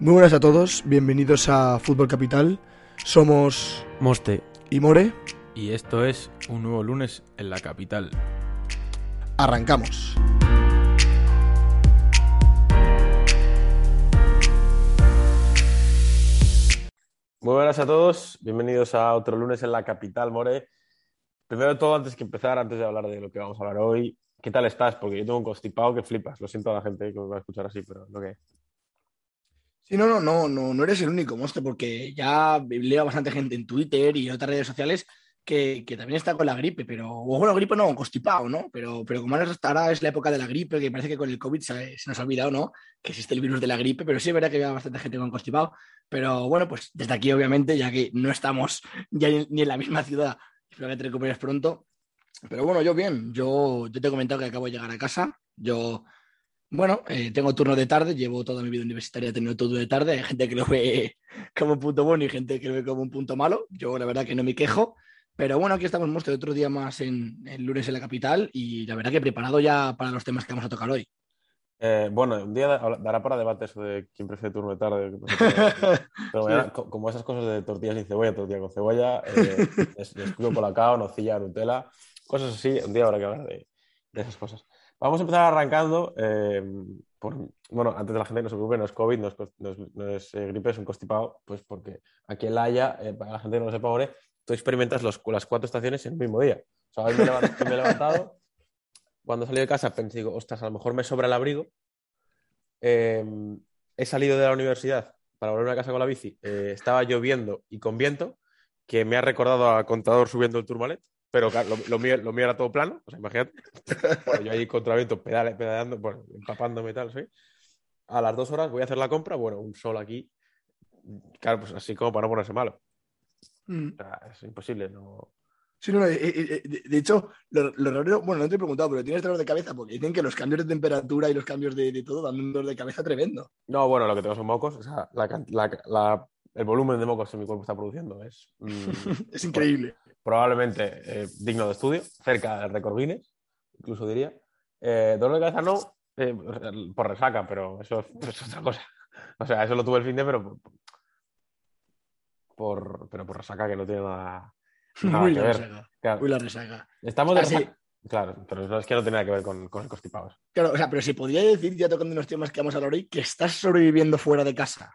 Muy buenas a todos, bienvenidos a Fútbol Capital. Somos Moste. y More. Y esto es un nuevo lunes en la capital. Arrancamos. Muy buenas a todos, bienvenidos a otro lunes en la capital, More. Primero de todo, antes que empezar, antes de hablar de lo que vamos a hablar hoy, ¿qué tal estás? Porque yo tengo un constipado que flipas. Lo siento a la gente que me va a escuchar así, pero lo que Sí, no, no, no, no, no eres el único, Monster, porque ya leo bastante gente en Twitter y otras redes sociales que, que también está con la gripe, pero, o bueno, gripe no, constipado, ¿no? Pero, pero como ahora es la época de la gripe, que parece que con el COVID se, se nos ha olvidado, ¿no? Que existe el virus de la gripe, pero sí es verdad que había bastante gente con constipado. Pero bueno, pues desde aquí, obviamente, ya que no estamos ya ni ni en la misma ciudad, espero que te recuperes pronto. Pero bueno, yo bien, yo, yo te he comentado que acabo de llegar a casa, yo bueno, eh, tengo turno de tarde, llevo toda mi vida universitaria teniendo turno de tarde. Hay gente que lo ve como un punto bueno y gente que lo ve como un punto malo. Yo la verdad que no me quejo. Pero bueno, aquí estamos monstruo otro día más en lunes en la capital y la verdad que preparado ya para los temas que vamos a tocar hoy. Eh, bueno, un día da- dará para debate eso de quién prefiere turno de tarde. prefiere. Pero mañana, co- como esas cosas de tortillas sin cebolla, tortilla con cebolla, eh, es- escudo colacao, nocilla, Nutella, cosas así. Un día habrá que hablar de, de esas cosas. Vamos a empezar arrancando. eh, por, bueno, antes de la gente no se preocupe, no es COVID, no es, eh, gripe, es un constipado, pues porque aquí en La Haya, eh, para la gente que no lo sepa, More, tú experimentas las cuatro estaciones en el mismo día. O sea, hoy me me he levantado, cuando salí de casa pensé, digo, ostras, a lo mejor me sobra el abrigo. Eh, he salido de la universidad para volverme a casa con la bici. estaba lloviendo y con viento, que me ha recordado al contador subiendo el turmalet, pero claro, lo, lo mío, lo mío era todo plano, o sea, imagínate. Bueno, yo ahí contra viento, pedale, pedaleando, bueno, empapándome tal, ¿sí? A las dos horas voy a hacer la compra, bueno, un sol aquí. Claro, pues así como para no ponerse malo. Mm. O sea, es imposible, no. Sí, no, no, eh, eh, de, de hecho, lo, lo raro, bueno, no te he preguntado, pero tienes dolor de cabeza porque dicen que los cambios de temperatura y los cambios de, de todo dan un dolor de cabeza tremendo. No, bueno, lo que tengo son mocos, o sea, la la- la- el volumen de mocos que mi cuerpo está produciendo es mm, es increíble. Probablemente eh, digno de estudio, cerca del récord Guinness, incluso diría. Eh, dolor de cabeza no, eh, por resaca, pero eso, es- es otra cosa. O sea, eso lo tuve el fin de, pero por, pero por resaca que no tiene nada, nada Muy que la ver. resaca. Claro, Muy la resaca. estamos de sí. resaca- Claro, pero no, es que no tiene nada que ver con, con el constipado. Claro, o sea, pero si podría decir, ya tocando unos temas que vamos a hablar hoy, que estás sobreviviendo fuera de casa.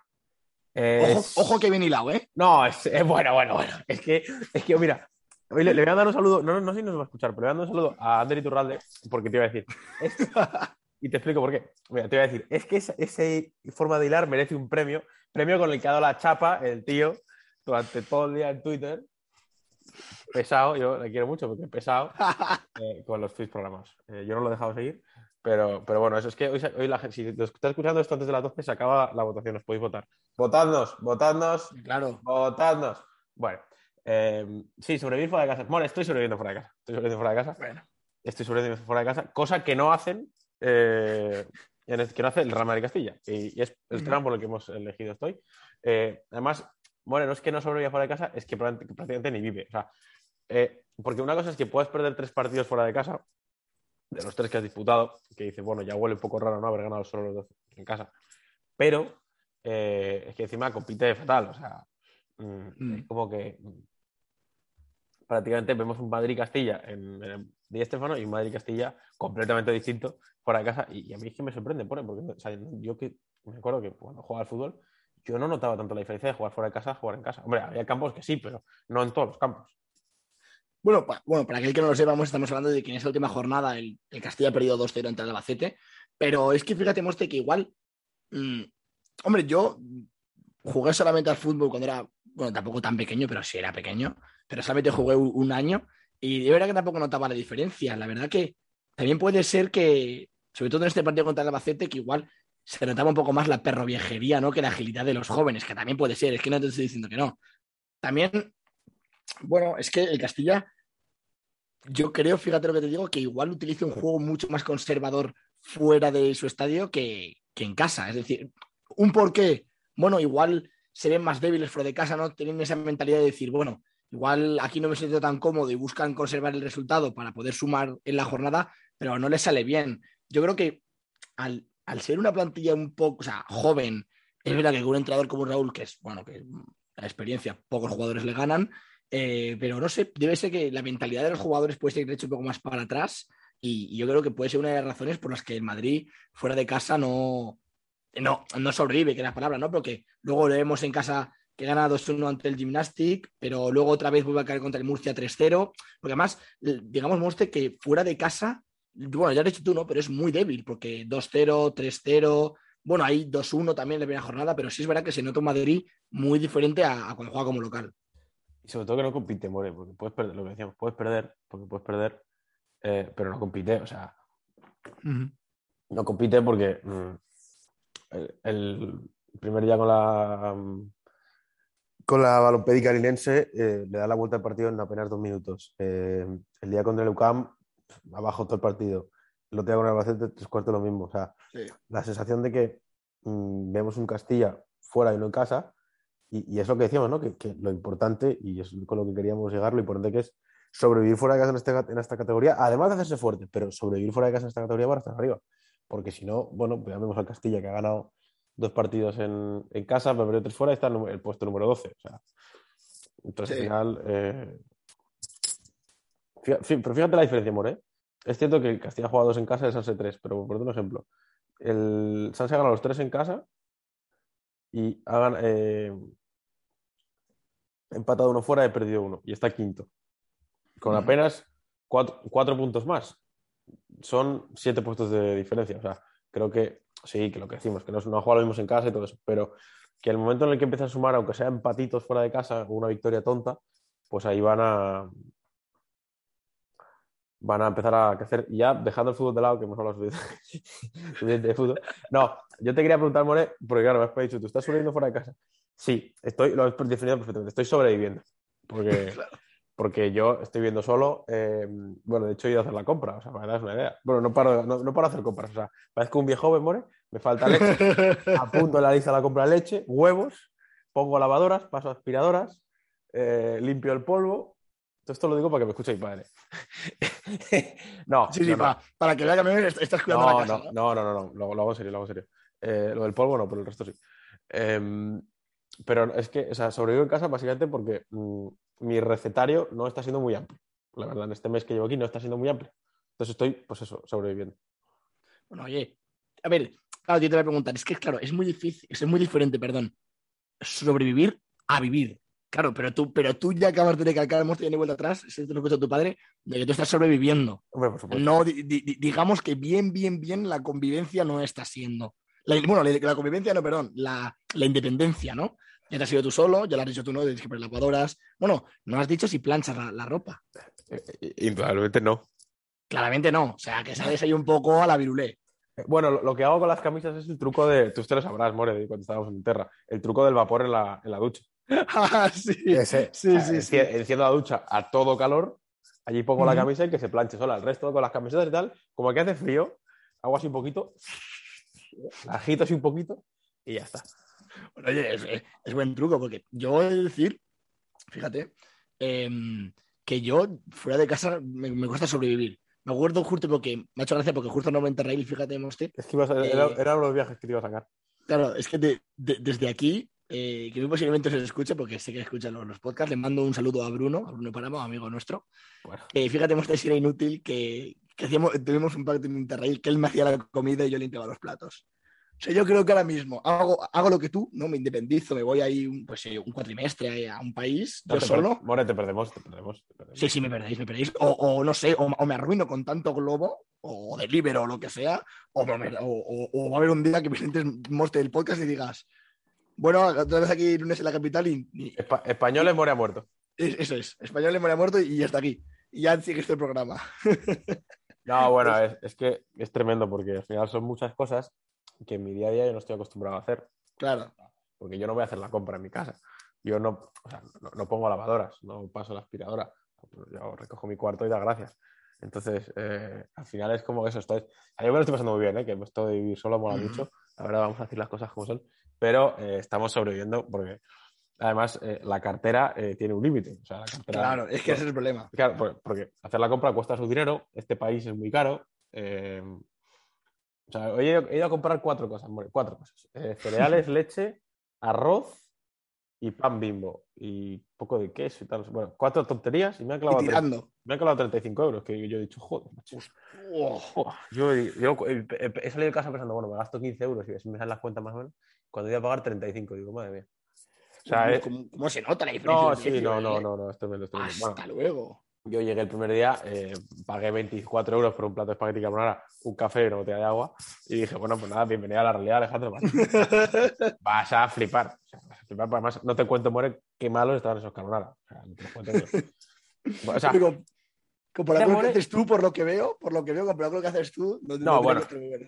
Ojo, Es- ojo que bien hilado, ¿eh? No, es, es bueno, bueno, bueno. Es que, es que mira, hoy le, le voy a dar un saludo, no, no, no sé si nos va a escuchar, pero le voy a dar un saludo a Ander Iturralde, porque te iba a decir, es- y te explico por qué. Mira, te iba a decir, es que esa, esa forma de hilar merece un premio, premio con el que ha dado la chapa el tío durante todo el día en Twitter. Pesado, yo le quiero mucho porque es pesado eh, con los tweets programados. Eh, yo no lo he dejado seguir, pero, pero bueno, eso es que hoy, hoy la gente, si estás escuchando esto antes de las 12, se acaba la votación, os podéis votar. Votadnos, votadnos, Claro. Votadnos. Bueno, eh, sí, sobrevivir fuera de casa. Bueno, estoy sobreviviendo fuera de casa. Estoy sobreviviendo fuera de casa. Bueno. Estoy sobreviviendo fuera de casa, cosa que no hacen, eh, que no hace el Real Madrid Castilla. Y, y es el Ujú. tramo por el que hemos elegido estoy. Eh, además, bueno, no es que no sobreviva fuera de casa, es que prácticamente, ni vive. O sea, eh, porque una cosa es que puedes perder tres partidos fuera de casa, de los tres que has disputado, que dices, bueno, ya huele un poco raro no haber ganado solo los dos en casa. Pero eh, es que encima compite fatal. O sea, mm, Mm. es como que mm, prácticamente vemos un Madrid-Castilla en, en Di Stéfano y un Madrid-Castilla completamente distinto fuera de casa. Y, y a mí es que me sorprende, porque o sea, yo que me acuerdo que cuando jugaba al fútbol, yo no notaba tanto la diferencia de jugar fuera de casa a jugar en casa. Hombre, había campos que sí, pero no en todos los campos. Bueno, pa- bueno, para aquel que no lo sepamos, estamos hablando de que en esa última jornada el, el Castilla ha perdido 2-0 ante el Albacete, pero es que fíjate, Moste, que igual, mm, hombre, yo jugué solamente al fútbol cuando era, bueno, tampoco tan pequeño, pero sí era pequeño, pero solamente jugué un, año y de verdad que tampoco notaba la diferencia. La verdad que también puede ser que, sobre todo en este partido contra el Albacete, que igual se notaba un poco más la perroviejería, ¿no? Que la agilidad de los jóvenes, que también puede ser, es que no te estoy diciendo que no. También, bueno, es que el Castilla, yo creo, fíjate lo que te digo, que igual utiliza un juego mucho más conservador fuera de su estadio que, que en casa. Es decir, un porqué, bueno, igual se más débiles fuera de casa, ¿no? Tienen esa mentalidad de decir, bueno, igual aquí no me siento tan cómodo y buscan conservar el resultado para poder sumar en la jornada, pero no les sale bien. Yo creo que al, al ser una plantilla un poco, o sea, joven, Es verdad que con un entrenador como Raúl, que es, bueno, que la experiencia, pocos jugadores le ganan, eh, pero no sé, debe ser que la mentalidad de los jugadores puede ser hecho un poco más para atrás y, yo creo que puede ser una de las razones por las que el Madrid fuera de casa no, no, no sobrevive, que es la palabra, ¿no? Porque luego lo vemos en casa que gana 2-1 ante el Gymnastic, pero luego otra vez vuelve a caer contra el Murcia 3-0, porque además, digamos, Monste, que fuera de casa, bueno, ya lo has dicho tú, ¿no? Pero es muy débil, porque 2-0, 3-0, bueno, hay 2-1 también en la primera jornada, pero sí es verdad que se nota un Madrid muy diferente a, cuando juega como local. Y sobre todo que no compite, More, porque puedes perder, lo que decíamos, puedes perder, porque puedes perder, eh, pero no compite, o sea, no compite porque mm, el, primer día con la con la balompédica linense eh, le da la vuelta al partido en apenas dos minutos. Eh, el día contra el UCAM, abajo todo el partido. Otro día con el Albacete, tres cuartos lo mismo. O sea, la sensación de que mm, vemos un Castilla fuera y no en casa, y, es lo que decíamos, ¿no? Que, lo importante, y es con lo que queríamos llegar, lo importante que es sobrevivir fuera de casa en, este, en esta categoría, además de hacerse fuerte, pero sobrevivir fuera de casa en esta categoría para estar arriba. Porque si no, bueno, pues ya vemos al Castilla que ha ganado dos partidos en, casa, pero tres fuera y está el, puesto número 12. O sea, entonces al final. Eh... pero fíjate la diferencia, More. Es cierto que Castilla ha jugado dos en casa y el Sanse tres, pero por un ejemplo, el Sanse ha ganado los tres en casa y ha eh, empatado uno fuera y perdido uno. Y está quinto. Con apenas cuatro, cuatro puntos más. Son siete puestos de diferencia. O sea, creo que sí, que lo que decimos, que no, no jugado lo mismo en casa y todo eso, pero que el momento en el que empieza a sumar, aunque sea empatitos fuera de casa o una victoria tonta, pues ahí van a van a empezar a crecer. Ya dejando el fútbol de lado, que hemos hablado suficiente de fútbol. No, yo te quería preguntar, More, porque claro, me has dicho, ¿tú estás sobreviviendo fuera de casa? Sí, estoy, lo he definido perfectamente, estoy sobreviviendo. Porque porque yo estoy viendo solo, eh, bueno, de hecho he ido a hacer la compra, o sea, para daros una idea. Bueno, no paro, no, no paro hacer compras, o sea, parezco un viejo joven, more, me falta leche, apunto en la lista la compra de leche, huevos, pongo lavadoras, paso aspiradoras, eh, limpio el polvo. Todo esto lo digo para que me escuche mi padre. no, sí, sí, Para, que vea que me estás cuidando la casa. No, no, no, no, Lo, hago en serio, lo hago en serio. Eh, lo del polvo no, pero el resto sí. Em, pero es que, o sea, sobrevivo en casa básicamente porque mm, mi recetario no está siendo muy amplio. La verdad, en este mes que llevo aquí no está siendo muy amplio. Entonces estoy, pues eso, sobreviviendo. Bueno, oye, a ver, claro, yo te voy a preguntar, es que claro, es muy difícil, es muy diferente, perdón, sobrevivir a vivir. Claro, pero tú, pero tú ya acabas de recalcar, hemos tenido vuelta atrás, si te lo escucha tu padre, de que tú estás sobreviviendo. no, digamos que bien, bien, bien la convivencia no está siendo. bueno, la, convivencia no, perdón, la, la independencia, ¿no? Ya te has ido tú solo, ya lo has dicho tú, ¿no? De que lavadoras. Bueno, no has dicho si planchas la, ropa. Eh, indudablemente no. Claramente no. O sea, que sales ahí un poco a la virulé. Eh, bueno, lo, que hago con las camisas es el truco de. Tú te lo sabrás, More, cuando estábamos en Terra. El truco del vapor en la, en la ducha. ah, sí. sí, sí, sí. Enciendo la ducha a todo calor, allí pongo la camisa y que se planche sola. El resto con las camisetas y tal, como que hace frío, hago así un poquito, agito así un poquito y ya está. Bueno, oye, es, buen truco porque yo voy a decir, fíjate, em, que yo fuera de casa me, cuesta sobrevivir. Me acuerdo justo porque me ha hecho gracia porque justo no me y fíjate, Moste. Es que ibas a, era, eh, eran los viajes que te iba a sacar. Claro, es que desde aquí, eh, que muy posiblemente se escuche porque sé que escuchan los, podcasts, le mando un saludo a Bruno, a Bruno Paramo, amigo nuestro. Bueno. fíjate, Moste, si era inútil que, que hacíamos, tuvimos un pacto en Interrail que él me hacía la comida y yo limpiaba los platos. O sea, yo creo que ahora mismo hago, hago lo que tú, ¿no? Me independizo, me voy ahí un, pues, un cuatrimestre a un país, yo solo. More, te perdemos, te perdemos, Sí, sí, me perdéis, me perdéis. O, no sé, o, me arruino con tanto globo, o delibero o lo que sea, o, va a haber un día que presentes mostre el podcast y digas, bueno, otra vez aquí lunes en la capital y. españoles muere a muerto. eso es, españoles muere a muerto y ya está aquí. Y ya sigue este programa. no, bueno, es, es que es tremendo porque al final son muchas cosas que en mi día a día yo no estoy acostumbrado a hacer. Claro. Porque yo no voy a hacer la compra en mi casa. Yo no, no, pongo lavadoras, no paso la aspiradora. Yo recojo mi cuarto y da gracias. Entonces, eh, al final es como eso. Estoy, a mí me lo estoy pasando muy bien, ¿eh? que esto de vivir solo mola mucho. Verdad, vamos a decir las cosas como son. Pero eh, estamos sobreviviendo porque, además, eh, la cartera tiene un límite. O sea, la cartera, claro, es que ese es el problema. Claro, porque hacer la compra cuesta su dinero. Este país es muy caro O sea, he ido, he ido a comprar cuatro cosas, cuatro cosas. Eh, cereales, leche, arroz y pan bimbo. Y poco de queso y tal. Bueno, cuatro tonterías y me ha Y clavado, tre- tirando. me ha clavado 35 euros. Que yo he dicho, joder, macho. Oh, Yo, yo he, salido de casa pensando, bueno, me gasto 15 euros y me salen las cuentas más o menos. Cuando iba a pagar 35, digo, madre mía. O sea, eh, ¿cómo, se nota la diferencia? no, sí, precio, no, no, eh? no, no, esto me lo estoy Hasta luego. Yo llegué el primer día, eh, pagué 24 euros por un plato de espagueti carbonara, un café y una botella de agua. Y dije, bueno, pues nada, bienvenida a la realidad, Alejandro. Vas, vas a flipar. O sea, vas a flipar. Además, no te cuento, More, qué malos estaban esos carbonara. O sea, no te cuento yo. O sea, Digo, comparado con lo que haces tú, por lo que veo, por lo que veo, comparado con lo que haces tú, no, No, muy bueno.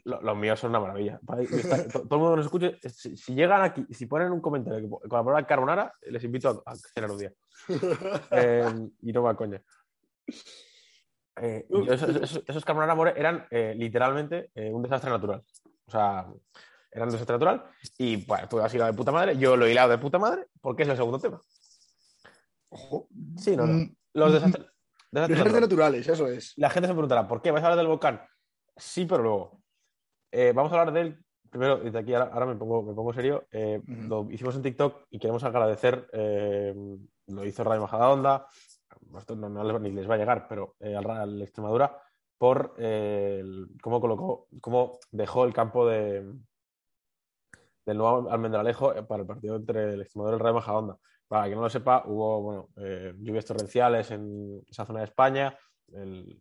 lo- los míos son una maravilla. Está- todo el mundo que nos escuche, si, si llegan aquí, si ponen un comentario con la palabra carbonara, les invito a, a cenar un día. Eh, y no va coña. Eh, yo esos, esos- esos carbonara eran eh, literalmente eh, un desastre natural. O sea, eran un desastre natural. Y bueno, tú has hilado de puta madre. Yo lo he hilado de puta madre porque es el segundo tema. Ojo. Sí, no, no. Mm, Los desastres, desastres Desastres naturales. naturales, eso es. La gente se preguntará, ¿por qué? ¿Vais a hablar del volcán? Sí, pero luego. Vamos a hablar del. Primero, desde aquí ahora, ahora me, pongo, me pongo serio. Lo hicimos en TikTok y queremos agradecer. lo hizo Radio Majadahonda. Esto no, no les- ni les va a llegar, pero eh, al, al Extremadura por eh, el- cómo colocó, cómo dejó el campo de, del nuevo Almendralejo eh, para el partido entre el Extremadura y el Rayo Majadahonda. Para quien no lo sepa, hubo bueno, eh, lluvias torrenciales en esa zona de España, el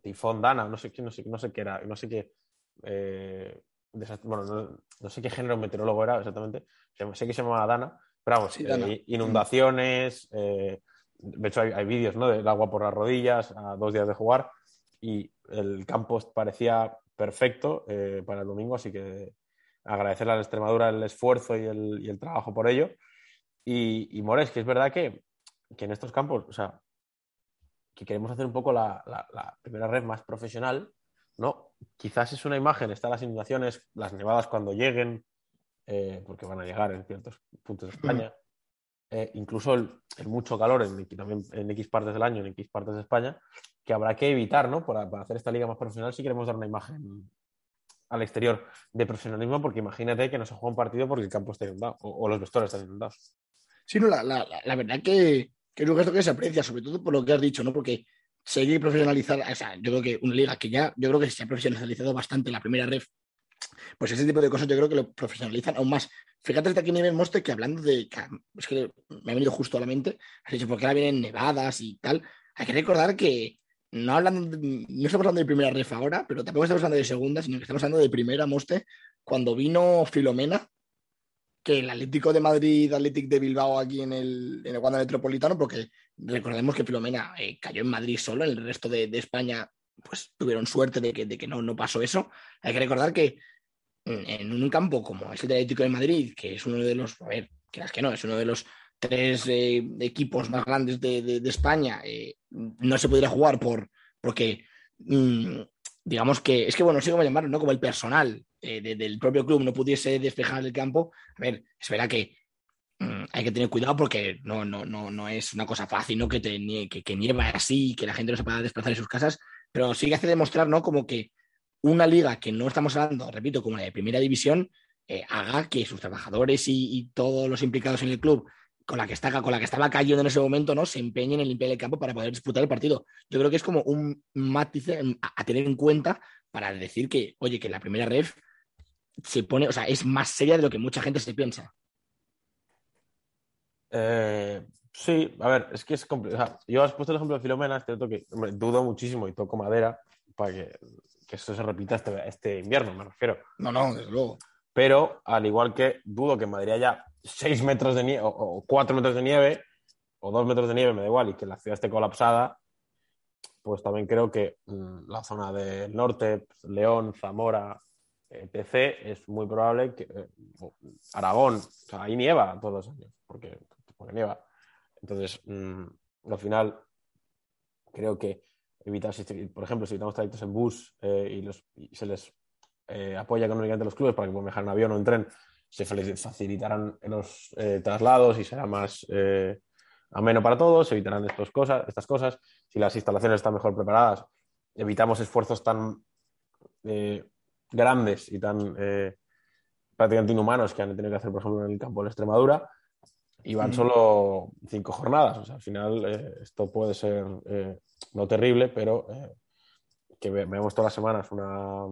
tifón Dana, no sé qué, no sé, no sé qué era, no sé qué, eh, bueno, no, no sé qué género meteorólogo era exactamente, sé que se llamaba Dana, pero vamos, Sí, Dana. eh, inundaciones, de hecho hay, hay vídeos ¿no? del agua por las rodillas a dos días de jugar y el campo parecía perfecto eh, para el domingo, así que agradecerle a la Extremadura el esfuerzo y el, el trabajo por ello. Y, y Mores, que es verdad que, que en estos campos, o sea, que queremos hacer un poco la, la- la primera red más profesional, ¿no? Quizás es una imagen, están las inundaciones, las nevadas cuando lleguen, eh, porque van a llegar en ciertos puntos de España, eh, incluso el, mucho calor en, en X partes del año, en X partes de España, que habrá que evitar, ¿no? Para, para hacer esta liga más profesional si queremos dar una imagen al exterior de profesionalismo, porque imagínate que no se juega un partido porque el campo está inundado o, o los vestuarios están inundados. Sí, no, la, la- la- la verdad que, que es un gesto que se aprecia, sobre todo por lo que has dicho, ¿no? Porque seguir profesionalizar, o sea, yo creo que una liga que ya, yo creo que se ha profesionalizado bastante la primera ref, pues ese tipo de cosas yo creo que lo profesionalizan aún más. Fíjate desde aquí nivel Monster que hablando de, es que me ha venido justo a la mente, has dicho, porque ahora vienen nevadas y tal, hay que recordar que no hablan, de- no estamos hablando de primera ref ahora, pero tampoco estamos hablando de segunda, sino que estamos hablando de primera Monster, cuando vino Filomena, que el Atlético de Madrid, Atlético de Bilbao aquí en el, en el Wanda Metropolitano, porque recordemos que Filomena eh, cayó en Madrid solo, en el resto de, de España pues tuvieron suerte de que, de que no, no pasó eso. Hay que recordar que en, un campo como el Atlético de Madrid, que es uno de los, a ver, creas que no, es uno de los tres eh, equipos más grandes de, de- de España, eh, no se podría jugar por, porque mm, digamos que, es que bueno, no sé cómo llamarlo, ¿no? Como el personal eh, de- del propio club no pudiese despejar el campo. A ver, es verdad que mm, hay que tener cuidado porque no, no, no, no es una cosa fácil, ¿no? Que, te, nieva así, que la gente no se pueda desplazar en sus casas, pero sí que hace demostrar, ¿no? Como que una liga que no estamos hablando, repito, como la de primera división, eh, haga que sus trabajadores y, todos los implicados en el club con la que está, con la que estaba cayendo en ese momento, ¿no? Se empeñen en limpiar el campo para poder disputar el partido. Yo creo que es como un matiz a, tener en cuenta para decir que, oye, que la primera ref se pone, o sea, es más seria de lo que mucha gente se piensa. Eh, sí, a ver, es que es complicado. yo has puesto el ejemplo de Filomena, es cierto que dudo muchísimo y toco madera para que, que eso se repita este, este invierno, me refiero. No, no, desde luego. Pero al igual que dudo que en Madrid haya 6 metros de nieve o 4 metros de nieve o 2 metros de nieve, me da igual, y que la ciudad esté colapsada, pues también creo que mm, la zona del norte, León, Zamora, etc., es muy probable que eh, Aragón, o sea, ahí nieva todos los años, porque, porque nieva. Entonces, mm, al final, creo que evitar, si- por ejemplo, si evitamos trayectos en bus eh, y, los, y se les eh, apoya económicamente a los clubes para que puedan viajar en avión o en tren, se facilitarán los eh, traslados y será más ameno para todos, se evitarán estos cosas, estas cosas. Si las instalaciones están mejor preparadas, evitamos esfuerzos tan grandes y tan prácticamente inhumanos que han tenido que hacer, por ejemplo, en el campo de Extremadura. Y van Mm. solo cinco jornadas. O sea, al final eh, esto puede ser eh, no terrible, pero eh, que ve- veamos todas las semanas una,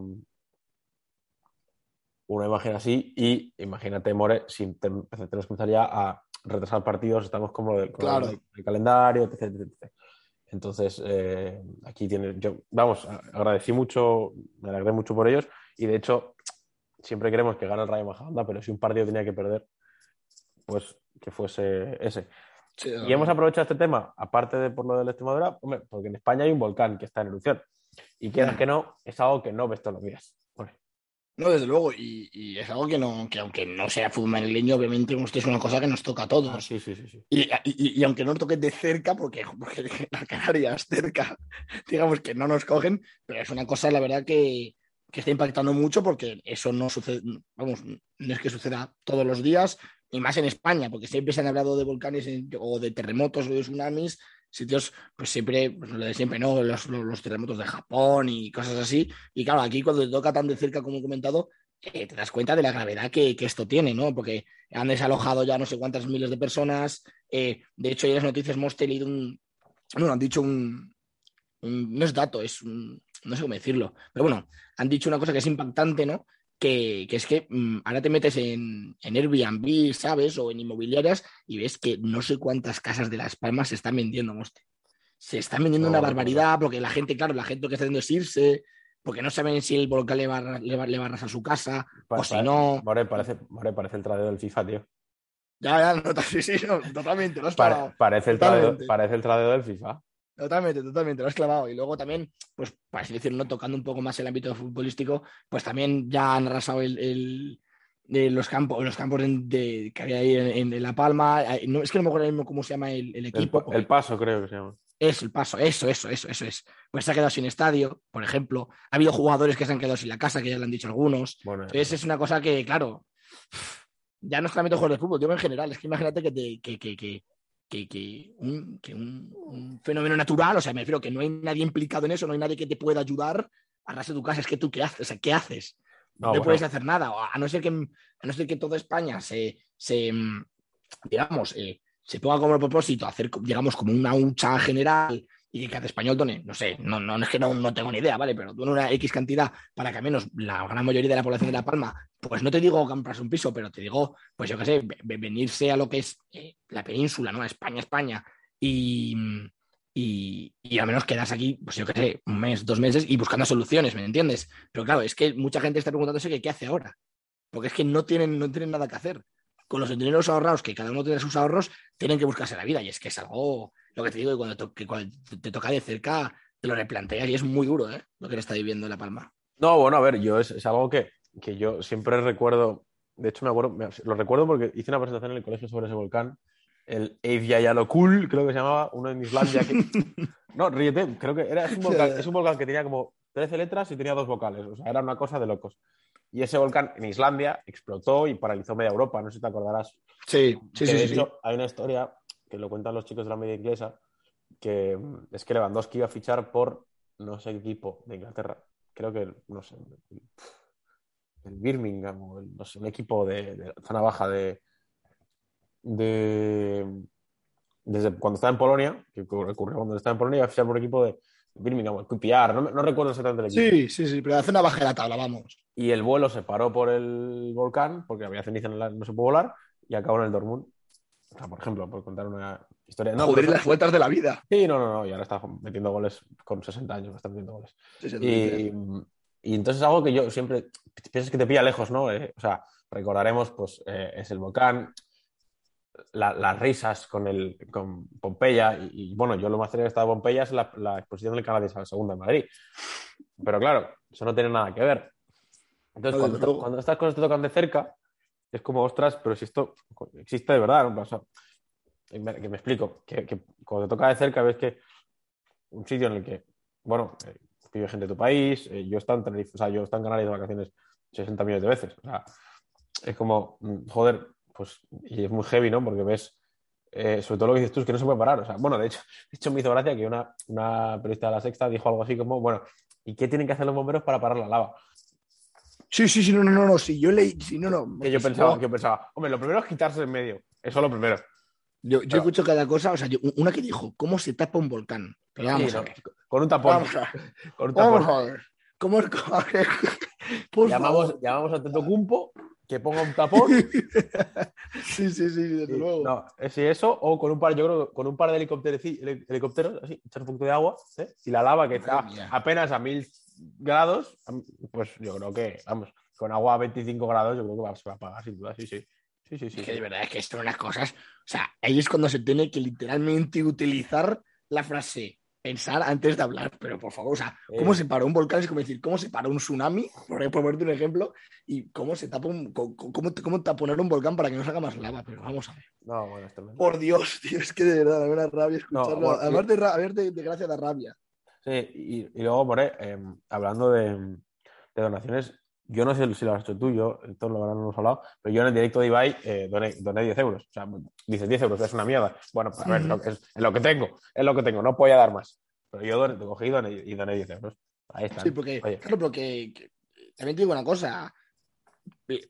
una imagen así y imagínate, More, si te- tenemos que empezar ya a retrasar partidos, estamos como del Claro. el, el calendario, etc. etc, etc. Entonces, aquí tiene, yo, vamos, agradecí mucho, me alegré mucho por ellos y de hecho, siempre queremos que gane el Rayo Majadahonda, pero si un partido tenía que perder, pues que fuese ese. Sí, Y hemos aprovechado este tema, aparte de por lo de la Extremadura, hombre, porque en España hay un volcán que está en erupción. Y quieras que no, es algo que no ves todos los días. Bueno, No, desde luego, y, y es algo que no, que aunque no sea fútbol madrileño, obviamente es una cosa que nos toca a todos. ah, sí, sí, sí, sí. Y, y- y aunque no nos toque de cerca, porque, porque las Canarias cerca, digamos que no nos cogen, pero es una cosa, la verdad, que, que está impactando mucho porque eso no sucede, vamos, no es que suceda todos los días, y más en España, porque siempre se han hablado de volcanes o de terremotos o de tsunamis, sitios, pues siempre, pues siempre, ¿no? Los, terremotos de Japón y cosas así. Y claro, aquí cuando te toca tan de cerca como he comentado, eh, te das cuenta de la gravedad que, esto tiene, ¿no? Porque han desalojado ya no sé cuántas miles de personas. eh, de hecho, en las noticias hemos tenido un. Bueno, han dicho un. un- no es dato, es un. No sé cómo decirlo. Pero bueno, han dicho una cosa que es impactante, ¿no? Que, que es que mm, ahora te metes en, en Airbnb, ¿sabes? O en inmobiliarias y ves que no sé cuántas casas de Las Palmas se están vendiendo, hostia. Se están vendiendo No, una no, no. barbaridad porque la gente, claro, la gente lo que está haciendo es irse, porque no saben si el volcán le va, a- le va, le va a arrasar su casa o si pa- no. More, parece, More, parece el tradeo del FIFA, tío. Ya, ya, no, sí, sí, no, totalmente, Pare- clavado. parece, el tradeo, parece el tradeo del FIFA. Totalmente, totalmente, lo has clavado. Y luego también, pues, para así decirlo, tocando un poco más el ámbito futbolístico, pues también ya han arrasado el, el- de los campos, los campos de, que había ahí en, en La Palma. Eh, No, es que no me acuerdo mismo cómo se llama el, equipo. el paso, creo que se llama. Eso, el paso, eso, eso, eso, eso es. Pues se ha quedado sin estadio, por ejemplo. Ha habido jugadores que se han quedado sin la casa, que ya lo han dicho algunos. Bueno, Entonces es una cosa que, claro, ya no solamente jugadores de fútbol, digo en general, es que imagínate que, te- que, que, que, que, que un, que un- un fenómeno natural, o sea, me refiero que no hay nadie implicado en eso, no hay nadie que te pueda ayudar a arrasar tu casa, es que tú qué haces, o sea, ¿qué haces? No, No, bueno. puedes hacer nada, a no ser que, a no ser que toda España se, se digamos, eh, se ponga como propósito hacer, digamos, como una hucha general y que cada español done, no sé, no, no, es que no, no tengo ni idea, ¿vale? Pero done una X cantidad para que al menos la gran mayoría de la población de La Palma, pues no te digo comprarse un piso, pero te digo, pues yo qué sé, ve- ve- venirse a lo que es eh, la península, ¿no? España, España, y, y, y al menos quedas aquí, pues yo qué sé, un mes, dos meses y buscando soluciones, ¿me entiendes? Pero claro, es que mucha gente está preguntándose que qué hace ahora, porque es que no tienen, no tienen nada que hacer. Con los dineros ahorrados, que cada uno tiene sus ahorros, tienen que buscarse la vida. Y es que es algo, lo que te digo, que cuando, to- que cuando te, toca de cerca, te lo replanteas y es muy duro, ¿eh? Lo que le está viviendo en La Palma. No, bueno, a ver, yo es, es algo que, que yo siempre recuerdo. De hecho, me acuerdo, me- lo recuerdo porque hice una presentación en el colegio sobre ese volcán, el Eyjafjallajökull, creo que se llamaba, uno en Islandia. Que... No, ríete, creo que era, es, un volcán, es un volcán que tenía como 13 letras y tenía dos vocales, o sea, era una cosa de locos. Y ese volcán en Islandia explotó y paralizó media Europa, no sé si te acordarás. Sí, sí, que sí. de sí, hecho, hay una historia que lo cuentan los chicos de la media inglesa, que mm, es que Lewandowski iba a fichar por no sé qué equipo de Inglaterra. Creo que, no sé, el, el Birmingham o el- no sé, un equipo de, de zona baja de, de. Desde cuando estaba en Polonia, que ocurrió cuando estaba en Polonia, iba a fichar por un equipo de Birmingham QPR, no, no recuerdo exactamente el equipo. Sí, sí, sí, pero hace una baja de la tabla, vamos. Y el vuelo se paró por el volcán, porque había ceniza en el no se pudo volar, y acabó en el Dortmund. O sea, por ejemplo, por contar una historia. No, Joder, pero- las vueltas de la vida. Sí, no, no, no, y ahora está metiendo goles con 60 años, está metiendo goles. Sí, sí, Y, y entonces es algo que yo siempre piensas que te pilla lejos, ¿no? Eh, o sea, recordaremos, pues, eh, es el volcán, la- las risas con, el, con Pompeya, y, y, bueno, yo lo más cerca que he estado de Pompeya es la, la exposición del Canal de la Segunda en Madrid. Pero claro, eso no tiene nada que ver. Entonces, cuando, estas cosas te tocan de cerca, es como, ostras, pero si esto existe de verdad, ¿no? O sea, que me, explico, que, que cuando te toca de cerca ves que un sitio en el que, bueno, eh, vive gente de tu país, eh, yo he estado en Tenerife, o sea, yo he estado en Canarias de vacaciones 60 millones de veces, o sea, es como, mm, joder, pues, y es muy heavy, ¿no? Porque ves, eh, sobre todo lo que dices tú, es que no se puede parar, o sea, bueno, de hecho, de hecho me hizo gracia que una, una periodista de la Sexta dijo algo así como, bueno, ¿y qué tienen que hacer los bomberos para parar la lava? Sí, sí, sí, no, no, no, no, sí, yo leí, sí, no, no. Que yo pensaba, que yo pensaba, hombre, lo primero es quitarse en medio. Eso es lo primero. Yo, yo Claro. escucho cada cosa, o sea, yo- una que dijo, ¿cómo se tapa un volcán? Pero vamos Sí, a no, ver. Con un tapón. Vamos a ver. Con un tapón. Vamos a ver. ¿Cómo es? a Llamamos, favor. llamamos a Tetocumpo que ponga un tapón. Sí, sí, sí, desde luego. no, es eso, o con un par, yo creo, con un par de helicópteros, helicópteros así, echar un poquito de agua, ¿eh? y la lava que está apenas a mil grados, pues yo creo que, vamos, con agua a 25 grados, yo creo que va- se va a apagar sin duda, sí, sí. Sí, sí, sí. Es que de verdad es que son unas cosas. O sea, ahí es cuando se tiene que literalmente utilizar la frase pensar antes de hablar. Pero por favor, o sea, ¿cómo Eh. se para un volcán? Es como decir, ¿cómo se para un tsunami? Por ponerte un ejemplo. Y cómo se tapa un. ¿Cómo, cómo taponar un volcán para que no salga más lava? Pero vamos a ver. No, bueno. Por Dios, tío, es que de verdad, me da rabia escucharlo. bueno, Además de, ra- a ver, de, de gracia da rabia. Sí, y, y luego, por ahí, eh, hablando de, de donaciones, yo no sé si lo has hecho tú, yo, esto lo habrán hemos hablado, pero yo en el directo de Ibai eh, doné, doné 10 euros. O sea, dices 10 euros, es una mierda. Bueno, pues a ver, es, es lo que tengo, es lo que tengo, no podía dar más. Pero yo doné, cogí y doné, y doné 10 euros. Ahí está. Sí, porque, Oye. claro, pero que, que- también te digo una cosa.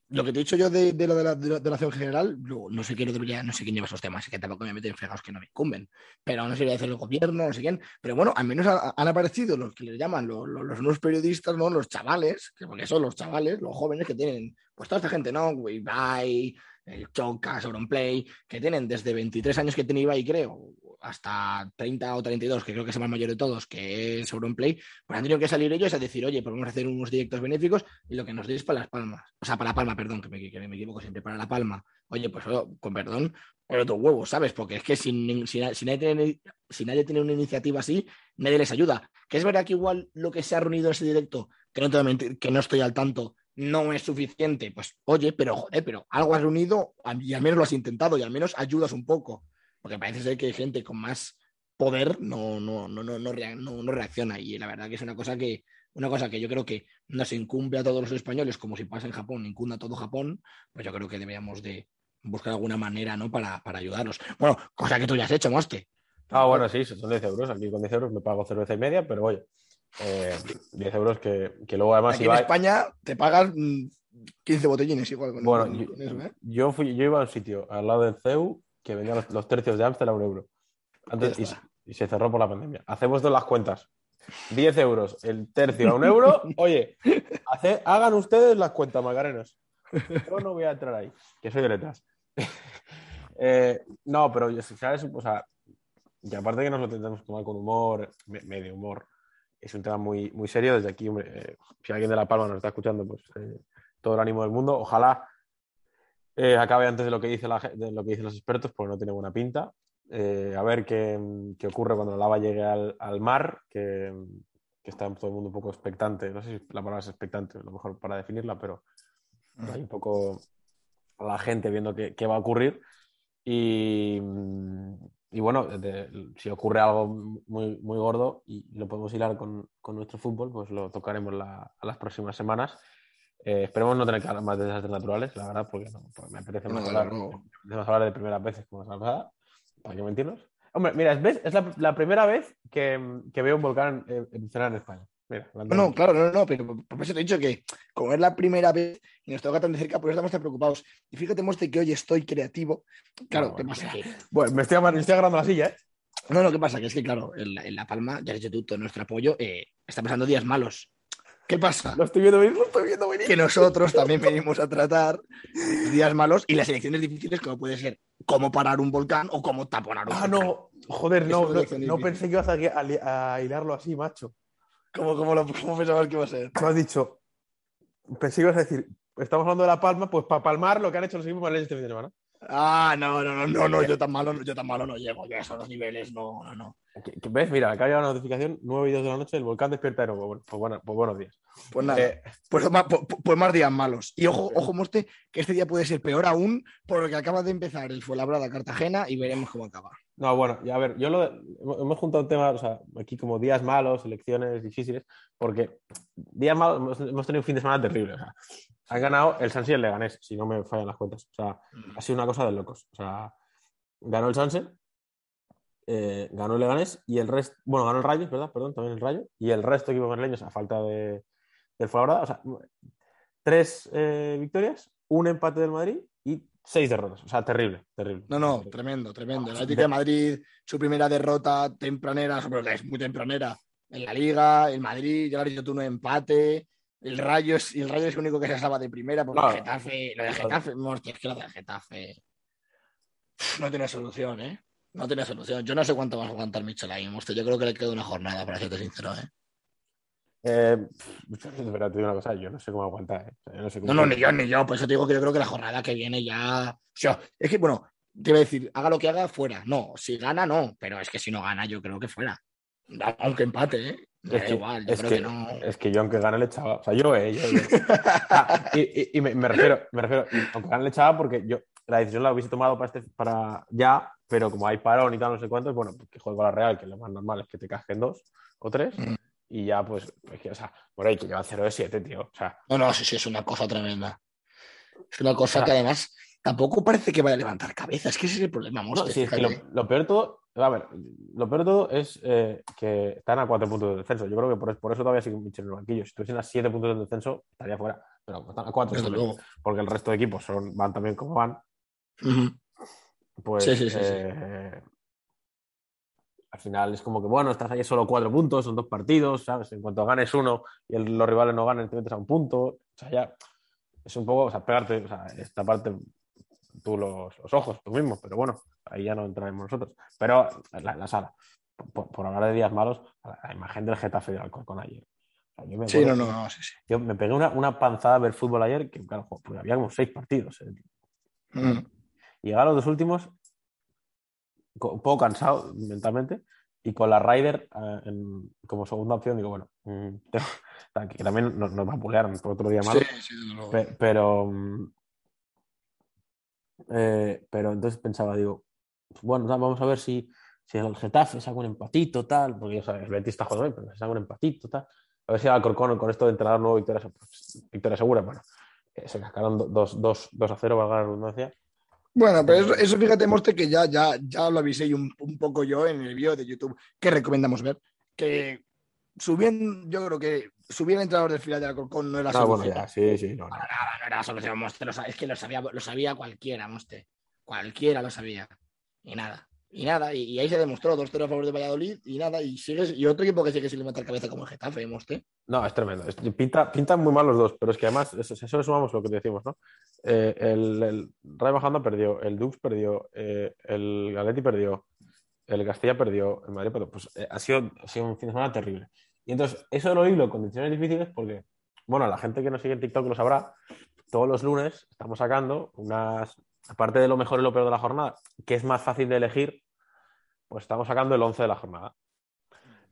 Lo que te he dicho yo de, de lo de la, de la donación general, lo- no sé quién debería, no sé quién lleva esos temas, que tampoco me meten fregados que no me incumben, pero no sé si hacer el gobierno, no sé quién, pero bueno, al menos ha- han aparecido los que les llaman los, los, los nuevos periodistas, ¿no? Los chavales, que porque son los chavales, los jóvenes que tienen, pues toda esta gente, ¿no? Ibai, el Choca, Sauronplay, que tienen desde 23 años que tiene Ibai, creo, hasta 30 o 32, que creo que es el más mayor de todos, que es Auronplay, pues han tenido que salir ellos a decir, oye, pues vamos a hacer unos directos benéficos y lo que nos deis para las palmas. O sea, para la palma, perdón, que me, equivoco siempre, para la palma. Oye, pues oh, con perdón, pero tus huevos, ¿sabes? Porque es que si, si, si nadie tiene, nadie tiene una iniciativa así, nadie les ayuda. Que es verdad que igual lo que se ha reunido en ese directo, que no te mentir, que no estoy al tanto, no es suficiente. Pues oye, pero joder, pero algo has reunido y al menos lo has intentado y al menos ayudas un poco. Porque parece ser que hay gente con más poder no, no, no, no, no, rea- no- no reacciona. Y la verdad que es una cosa que, una cosa que yo creo que nos incumbe a todos los españoles, como si pasa en Japón, incumbe a todo Japón, pues yo creo que deberíamos de buscar alguna manera, ¿no? Para, para ayudarlos. Bueno, cosa que tú ya has hecho, Moste. Ah, bueno, sí, son 10 euros. Aquí con 10 euros me pago cerveza y media, pero oye, eh, 10 euros que, que luego además Aquí en Ibai- España te pagas mm, 15 botellines igual con, Bueno, con- yo, eso, ¿eh? yo fui, yo iba a un sitio al lado del CEU que vendía los, los tercios de Amstel a un euro. Antes, y, se cerró por la pandemia. Hacemos todas las cuentas. 10 euros el tercio a un euro. Oye, hace- hagan ustedes las cuentas, Magarenos. Yo no voy a entrar ahí, que soy de letras. Eh, no, pero ¿sabes? O sea, y aparte que nos lo tendremos que tomar con humor, me- medio humor, es un tema muy, muy serio. Desde aquí, hombre, eh, si alguien de La Palma nos está escuchando, pues eh, todo el ánimo del mundo. Ojalá eh, acabe antes de lo que dice la de lo que dicen los expertos, porque no tiene buena pinta. Eh, a ver qué, qué ocurre cuando la lava llegue al, al mar, que, que está todo el mundo un poco expectante. No sé si la palabra es expectante, a lo mejor para definirla, pero hay un poco la gente viendo qué, qué va a ocurrir. Y, y bueno, de- si ocurre algo muy, muy gordo y lo podemos hilar con, con nuestro fútbol, pues lo tocaremos la- a las próximas semanas. Eh, esperemos no tener que hablar más de desastres naturales, la verdad, porque, no, porque me apetece más, No, hablar, no. más hablar de primeras veces como la pasada. ¿Para qué mentirnos? Hombre, mira, ¿ves? es la, la primera vez que, que veo un volcán eh, en España. Mira, No, no, claro, no, no, pero por por eso te he dicho que como es la primera vez y nos toca tan de cerca, pues estamos tan preocupados. Y fíjate, Moste, que hoy estoy creativo. Claro, Bueno, ¿qué bueno. pasa? Que- Bueno, me estoy, me estoy agarrando la silla, ¿eh? No, no, ¿qué pasa? Que es que, claro, en La, en la Palma, ya has dicho tú, todo nuestro apoyo, eh, está pasando días malos. ¿Qué pasa? Lo estoy viendo venir, lo estoy viendo venir. Que nosotros también venimos a tratar días malos y las elecciones difíciles, como puede ser cómo parar un volcán o cómo taponar un Ah, volcán. no, joder, no, no, pensé que ibas a, a- a hilarlo así, macho. ¿Cómo, cómo, lo- cómo pensabas que iba a ser? Tú has dicho, pensé que ibas a decir, estamos hablando de La Palma, pues para palmar lo que han hecho los equipos madrileños este fin de semana. Ah, no, no, no, no, no, yo tan malo, yo tan malo no llego, ya son los niveles, no, no, no. ¿Qué- qué- ¿Ves? Mira, acá llega una notificación, 9 y 2 de la noche, el volcán despierta de nuevo. Bueno, pues, bueno, pues buenos días. Pues nada, Eh, pues, pues- pues más días malos. Y ojo, ojo, Moste, que este día puede ser peor aún por lo que acaba de empezar el Fuenlabrada Cartagena y veremos cómo acaba. no, bueno, ya a ver, yo lo hemos juntado temas, o sea, aquí como días malos, elecciones difíciles, porque días malos, hemos, hemos tenido un fin de semana terrible. O sea, han ganado el Sansi y el Leganés, si no me fallan las cuentas. O sea, ha sido una cosa de locos. O sea, ganó el Sanse, eh, ganó el Leganés y el resto, bueno, ganó el Rayo, ¿verdad? Perdón, también el Rayo. Y el resto de equipos madrileños, a falta de, del Fuenlabrada, o sea, tres eh, victorias, un empate del Madrid y seis derrotas. O sea, terrible, terrible. No, no, tremendo, tremendo. El Atlético de Madrid, su primera derrota tempranera, es muy tempranera en la Liga, el Madrid, ya lo has dicho tú, un empate. El Rayo es, el Rayo es el único que se salva de primera, porque Claro. el Getafe, lo de Getafe, hostia, es que lo de Getafe no tiene solución, ¿eh? No tiene solución. Yo no sé cuánto va a aguantar Michel ahí. Yo creo que le queda una jornada, para serte sincero, ¿eh? Eh, pero te digo una cosa, yo no sé cómo aguantar. ¿eh? O sea, yo no, sé cómo No, no, ni yo, ni yo. Por eso te digo que yo creo que la jornada que viene ya. O sea, es que, bueno, te iba a decir, haga lo que haga, fuera. No, si gana, no. Pero es que si no gana, yo creo que fuera. Aunque empate, ¿eh? Me Es da que, igual, yo es, creo que, que, no. es que yo aunque gane le echaba. O sea, yo, eh, yo, yo. Ah, y y- y me, me refiero, me refiero, aunque gane le echaba porque yo la decisión la hubiese tomado para, este, para ya, pero como hay parón y tal, no sé cuántos, bueno, pues que juego la Real, que lo más normal es que te casquen dos o tres, Mm. y ya pues, es que, o sea, por ahí que lleva 0 de 7, tío. O sea, No, no, sí, sí, es una cosa tremenda. Es una cosa que además tampoco parece que vaya a levantar cabeza. Es que ese es el problema, no, sí, es que lo, peor de todo, a ver, lo peor de todo es eh, que están a 4 puntos de descenso. Yo creo que por, por eso todavía sigue Michel en el banquillo. Si estuviesen a 7 puntos de descenso, estaría fuera. Pero están a 4 Desde luego. porque el resto de equipos son, van también como van. Ujú. Pues Sí, sí, sí, eh, al final es como que, bueno, estás ahí solo cuatro puntos, son dos partidos, ¿sabes? En cuanto ganes uno y el- los rivales no ganen, te metes a un punto. O sea, ya es un poco, o sea, pegarte, o sea, esta parte tú los, los ojos, tú mismo, pero bueno, ahí ya no entraremos nosotros. Pero la, la sala, por, por hablar de días malos, la, imagen del Getafe del Alcorcón ayer. O sea, yo me Sí, no, acuerdo- no, no, sí, sí. Yo me pegué una, una panzada a ver fútbol ayer, que claro, porque había como seis partidos. ¿eh? Ujú. Llegar a los dos últimos, un poco cansado mentalmente, y con la Ryder eh, en- como segunda opción, digo, bueno, mm, que también nos, nos vapulearon por otro día malo, Sí, sí, luego. pe- pero, mm, eh, pero entonces pensaba, digo, bueno, vamos a ver si, si el Getafe saca un empatito, tal, porque ya sabes, el Betis está jugando bien, pero si saca un empatito, tal. A ver si el Alcorcón con esto de entrenador nuevo, victoria, se- victoria segura, bueno, eh, se cascaron 2 dos, dos a 0, valga la redundancia. Bueno, pero eso, eso fíjate, Monster, que ya, ya, ya lo avisé un, un poco yo en el vídeo de YouTube que recomendamos ver. Que subían, yo creo que subir el entrenador del final de Alcorcón no era Ah, bueno, solución. ya, sí, sí, no, no. Nada, no era la solución, sa- es que lo sabía, lo sabía cualquiera, Monster. Cualquiera lo sabía. Y nada. Y nada. Y, ahí se demostró 2-0 a favor de Valladolid y nada. Y sigues, y otro equipo que sigue sin levantar cabeza como el Getafe, Monster. No, es tremendo. Es- pinta, pintan muy mal los dos, pero es que además, eso, eso sumamos lo que decimos, ¿no? Eh, el, el Rayo Bajanda perdió, el Dux perdió, eh, el Galeti perdió, el Castilla perdió, el Madrid perdió. Pues eh, ha, sido, ha sido un fin de semana terrible. Y entonces, eso lo hilo en condiciones difíciles porque, bueno, la gente que nos sigue en TikTok lo sabrá, todos los lunes estamos sacando unas, aparte de lo mejor y lo peor de la jornada, que es más fácil de elegir, pues estamos sacando el 11 de la jornada.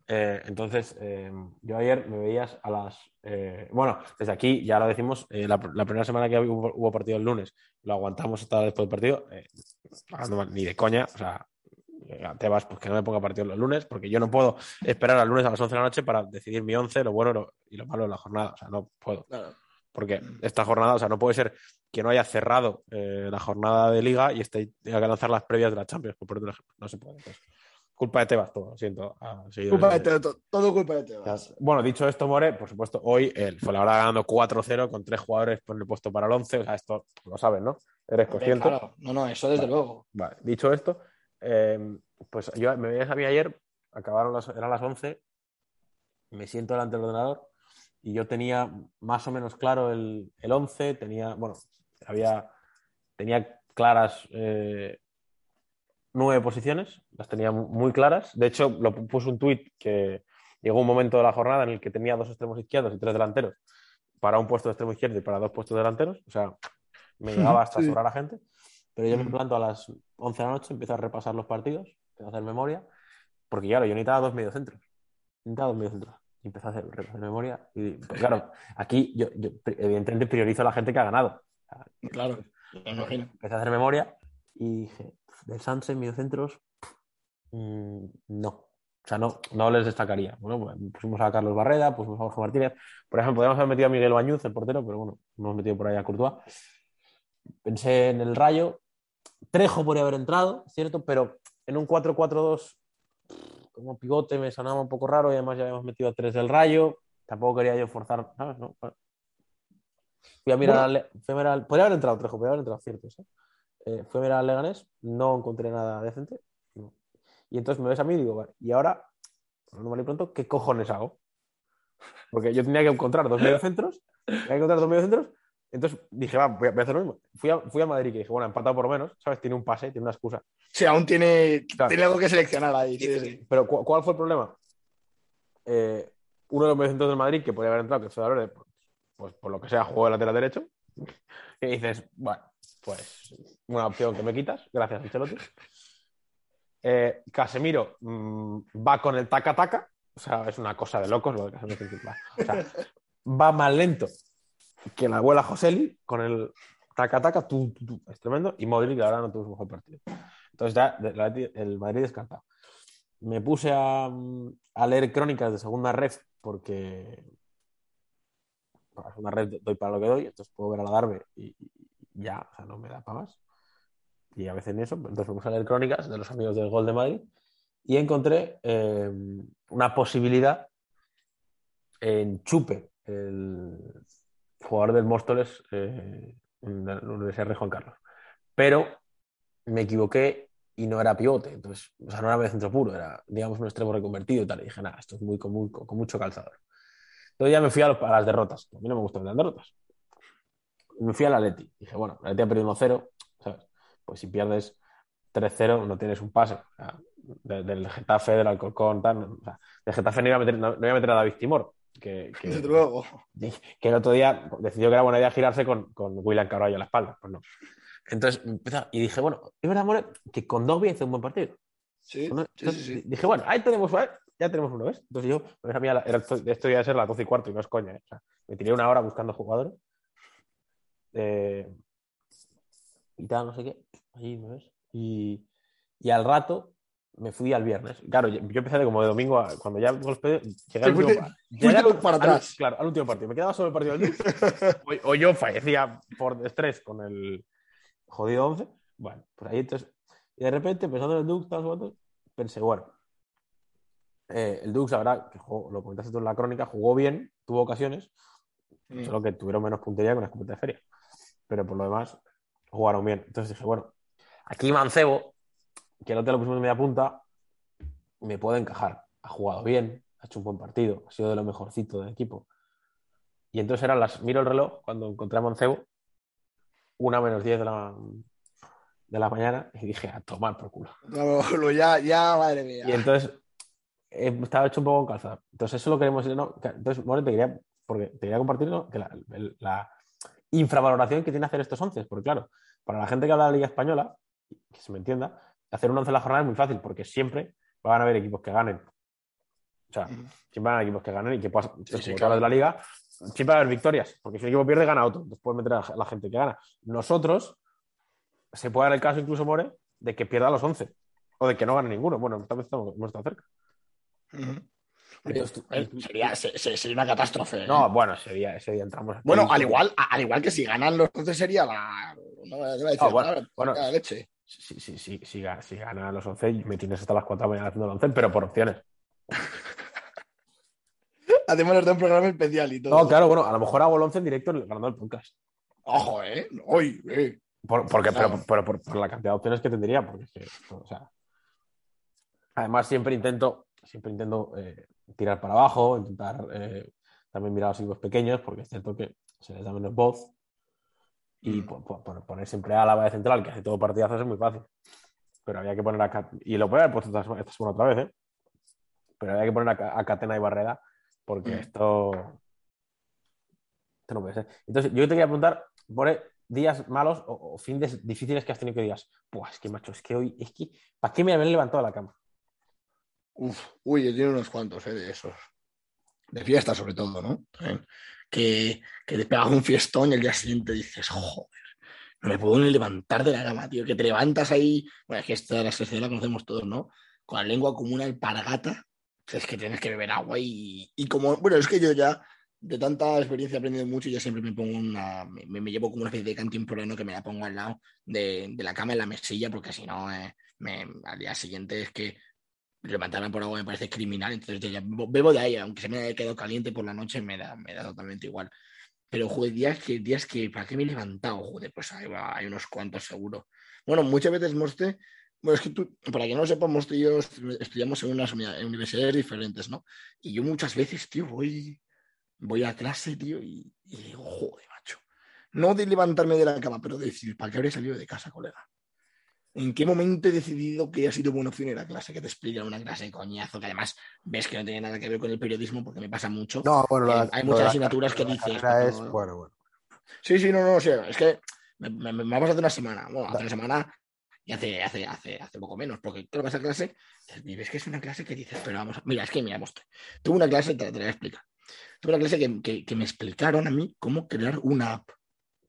Eh, entonces, eh, yo ayer me veías a las. eh, bueno, desde aquí ya lo decimos, la, primera semana que hubo, partido el lunes, lo aguantamos hasta después del partido, mal, ni de coña, o sea, te vas, pues que no me ponga partido los lunes, porque yo no puedo esperar al lunes a las 11 de la noche para decidir mi 11, lo bueno y lo malo de la jornada, o sea, no puedo. Claro. Porque esta jornada, o sea, no puede ser que no haya cerrado eh, la jornada de liga y esté tenga que lanzar las previas de la Champions, por poner un ejemplo. No se puede. Entonces, culpa de Tebas todo, lo siento. a seguidores Culpa de Teo, to- todo culpa de ya, Bueno, dicho esto, More, por supuesto, hoy el Fuenlabrada ganando 4-0 con tres jugadores por el puesto para el 11. O sea, esto lo sabes, ¿no? Eres consciente. Claro, no, no, eso desde Vale. luego. Vale, dicho esto, eh, pues yo me veías a mí ayer, acabaron las, eran las 11, me siento delante del ordenador y yo tenía más o menos claro el, el 11, tenía, bueno, había, tenía claras eh, nueve posiciones, las tenía mu- muy claras. De hecho, lo pu- puse un tuit que llegó un momento de la jornada en el que tenía dos extremos izquierdos y tres delanteros para un puesto de extremo izquierdo y para dos puestos delanteros. O sea, me llegaba hasta sobrar a gente. Pero yo me Mm. planto a las 11 de la noche, empiezo a repasar los partidos, empiezo a hacer memoria, porque claro, yo necesitaba dos mediocentros. Necesitaba dos mediocentros. Y empecé a hacer repasar memoria. Y pues, claro, aquí yo, yo, evidentemente priorizo a la gente que ha ganado. Claro, me imagino. Empecé a hacer memoria y dije, del Sanse, mediocentros, mm, no. O sea, no, no les destacaría. Bueno, pues pusimos a Carlos Barreda, pusimos a Jorge Martínez. Por ejemplo, podríamos haber metido a Miguel Bañuz, el portero, pero bueno, hemos metido por ahí a Courtois. Pensé en el Rayo. Trejo podría haber entrado, ¿cierto? Pero en un 4-4-2, como pivote, me sonaba un poco raro y además ya habíamos metido a tres del Rayo. Tampoco quería yo forzar, ¿sabes? No, bueno. Fui a mirar, Bueno. fui a mirar Podría haber entrado, Trejo, podría haber entrado, cierto. ¿sí? Eh, fui a mirar al Leganés, no encontré nada decente. no. Y entonces me ves a mí y digo, vale, y ahora, mal y pronto, ¿qué cojones hago? Porque yo tenía que encontrar dos mediocentros, tenía que encontrar dos mediocentros, entonces dije, va, voy a, voy a hacer lo mismo. Fui a, fui a Madrid y dije, bueno, empatado por menos, ¿sabes? Tiene un pase, tiene una excusa. Sí, aún tiene, Claro. tiene algo que seleccionar ahí. sí, sí. Pero ¿cu- ¿cuál fue el problema? Eh, uno de los mediocentros del Madrid que podía haber entrado, que fue Valverde, pues, pues por lo que sea, jugó de lateral derecho. Y dices, bueno, pues una opción que me quitas, gracias, Ancelotti. Eh, Casemiro mm, va con el taca-taca, o sea, es una cosa de locos lo de Casemiro. O sea, va más lento que la abuela Joseli con el taca-taca, es tremendo. Y Modric, verdad, no tuvo su mejor partido. Entonces, ya el Madrid descartado. Me puse a, a leer crónicas de segunda ref porque para segunda ref doy para lo que doy, entonces puedo ver a la Darbe y, y ya, o sea, no me da para más. Y a veces ni eso, entonces me puse a leer crónicas de los amigos del Gol de Madrid y encontré eh, una posibilidad en Chupe, el jugador del Móstoles eh, en la de Juan Carlos. Pero me equivoqué y no era pivote, entonces, o sea, no era medio centro puro, era, digamos, un extremo reconvertido y tal. Y dije, nada, esto es muy con, con mucho calzador. Entonces ya me fui a, los- a las derrotas. A mí no me gustan las derrotas. Me fui a la Leti. Dije, bueno, la Leti ha perdido 1-0, ¿sabes? Pues si pierdes 3-0 no tienes un pase. O sea, de- del Getafe, del Alcorcón, tal. o sea, del Getafe no iba a meter, no, no iba a, meter a David Timor, que, que, Desde luego. que el otro día decidió que era buena idea girarse con, con William Carvalho a la espalda. Pues no. Entonces y dije, bueno, es verdad, More, que con Dobby hizo un buen partido. Sí, ¿no? sí, sí. Dije, bueno, ahí tenemos, ¿eh? ya tenemos uno, ¿ves? Entonces yo, pues a mí esto, iba a ser las 12 y cuarto y no es coña, ¿eh? O sea, me tiré una hora buscando jugadores. Eh, y tal, no sé qué. Ahí me ves. Y, y al rato me fui al viernes. Claro, yo, yo empecé de como de domingo a, cuando ya golpeé, llegué al último, llegué al- para al- atrás. claro, al último partido. Me quedaba solo el partido del o, o yo fallecía por estrés con el jodido 11. Bueno, pues ahí entonces. Y de repente, pensando en el Dux, tal, pensé, bueno, eh, el Dux, verdad, que jugó- lo comentaste tú en la crónica, jugó bien, tuvo ocasiones, Mm. solo que tuvieron menos puntería con la escopeta de feria. Pero por lo demás, jugaron bien. Entonces dije, bueno, aquí Mancebo, que el otro lo pusimos en media punta, me puede encajar. Ha jugado bien, ha hecho un buen partido, ha sido de lo mejorcito del equipo. Y entonces eran las. Miro el reloj cuando encontré a Mancebo, una menos 10 de la, de la mañana, y dije, a tomar por culo. No, lo- ya, ya, madre mía. Y entonces eh, estaba hecho un poco en calzado. Entonces eso lo queremos ¿no? Entonces, More, te quería, porque te quería compartir ¿no? que la, la infravaloración que tiene hacer estos once, porque claro, para la gente que habla de la Liga Española, que se me entienda, hacer un once en la jornada es muy fácil, porque siempre van a haber equipos que ganen. O sea, siempre van a haber equipos que ganen y que puedas, Sí, sí, claro. de la liga, siempre va a haber victorias, porque si un equipo pierde, gana otro. Después meter a la gente que gana. Nosotros, se puede dar el caso incluso, More, de que pierda los 11 o de que no gane ninguno. Bueno, esta vez estamos, hemos estado cerca. Eh, sería, se- se- sería una catástrofe. ¿eh? No, bueno, ese día, ese día entramos. aquí. Bueno, al igual, al igual que si ganan los 11 sería la. No, iba a decir bueno, la palabra, bueno. la leche. Sí, sí, sí, sí, ga- si gana los 11, me tienes hasta las 4 de la mañana haciendo el 11, pero por opciones. Hacemos de un programa especial y todo. No, claro, bueno, a lo mejor hago el 11 en directo ganando el podcast. Ojo, ¿eh? Uy, eh. Por, porque, pero, pero por, por la cantidad de opciones que tendría, porque es que, o sea, además siempre intento, siempre intento eh, tirar para abajo, intentar eh, también mirar a los equipos pequeños, porque es cierto que se les da menos voz. Y Mm. po- po- po- poner siempre a Álava de central, que hace todo partidazos, es muy fácil. Pero había que poner a Cat- y lo puede haber puesto esta semana, esta semana otra vez, ¿eh? Pero había que poner a, a Catena y Barrera, porque Mm. esto, esto no puede ser. Entonces, yo te quería preguntar, por días malos o, o fines difíciles que has tenido que digas, pues es que macho, es que hoy, es que, ¿para qué me haber levantado de la cama? Uf, uy, yo tengo unos cuantos, ¿eh? De esos. De fiesta, sobre todo, ¿no? Que, que te pegas un fiestón y el día siguiente dices, joder, no me puedo ni levantar de la cama, tío. Que te levantas ahí. Bueno, es que esta la sociedad la conocemos todos, ¿no? Con la lengua como una alpargata. Es que tienes que beber agua y, y como. Bueno, es que yo ya de tanta experiencia he aprendido mucho y ya siempre me pongo una. Me, me llevo como una especie de cantimploreno que me la pongo al lado de, de la cama en la mesilla, porque si no, eh, me, al día siguiente es que levantarme por agua me parece criminal, entonces bebo de ahí, aunque se me haya quedado caliente por la noche, me da, me da totalmente igual. Pero, joder, días que, días que, ¿para qué me he levantado? Joder, pues hay, hay unos cuantos seguro. Bueno, muchas veces Moste, bueno, es que tú, para que no lo sepas, Moste y yo estudiamos en unas universidades diferentes, ¿no? Y yo muchas veces, tío, voy, voy a clase, tío, y, y digo, joder, macho. No de levantarme de la cama, pero de decir, ¿para qué habré salido de casa, colega? ¿En qué momento he decidido que ha sido buena opción ir a clase? Que te explican una clase de coñazo, que además ves que no tiene nada que ver con el periodismo, porque me pasa mucho. No, bueno, Eh, la- hay muchas la asignaturas que dices. es, bueno, bueno. Sí, sí, no, no, o sea, es que me, me, me ha pasado una semana. Bueno, hace una semana y hace, hace, hace, hace poco menos, porque creo que esa clase, y ves que es una clase que dices, pero vamos, a- mira, es que mira, Moste, tuve una clase, te, te la voy a explicar. Tuve una clase que, que, que me explicaron a mí cómo crear una app.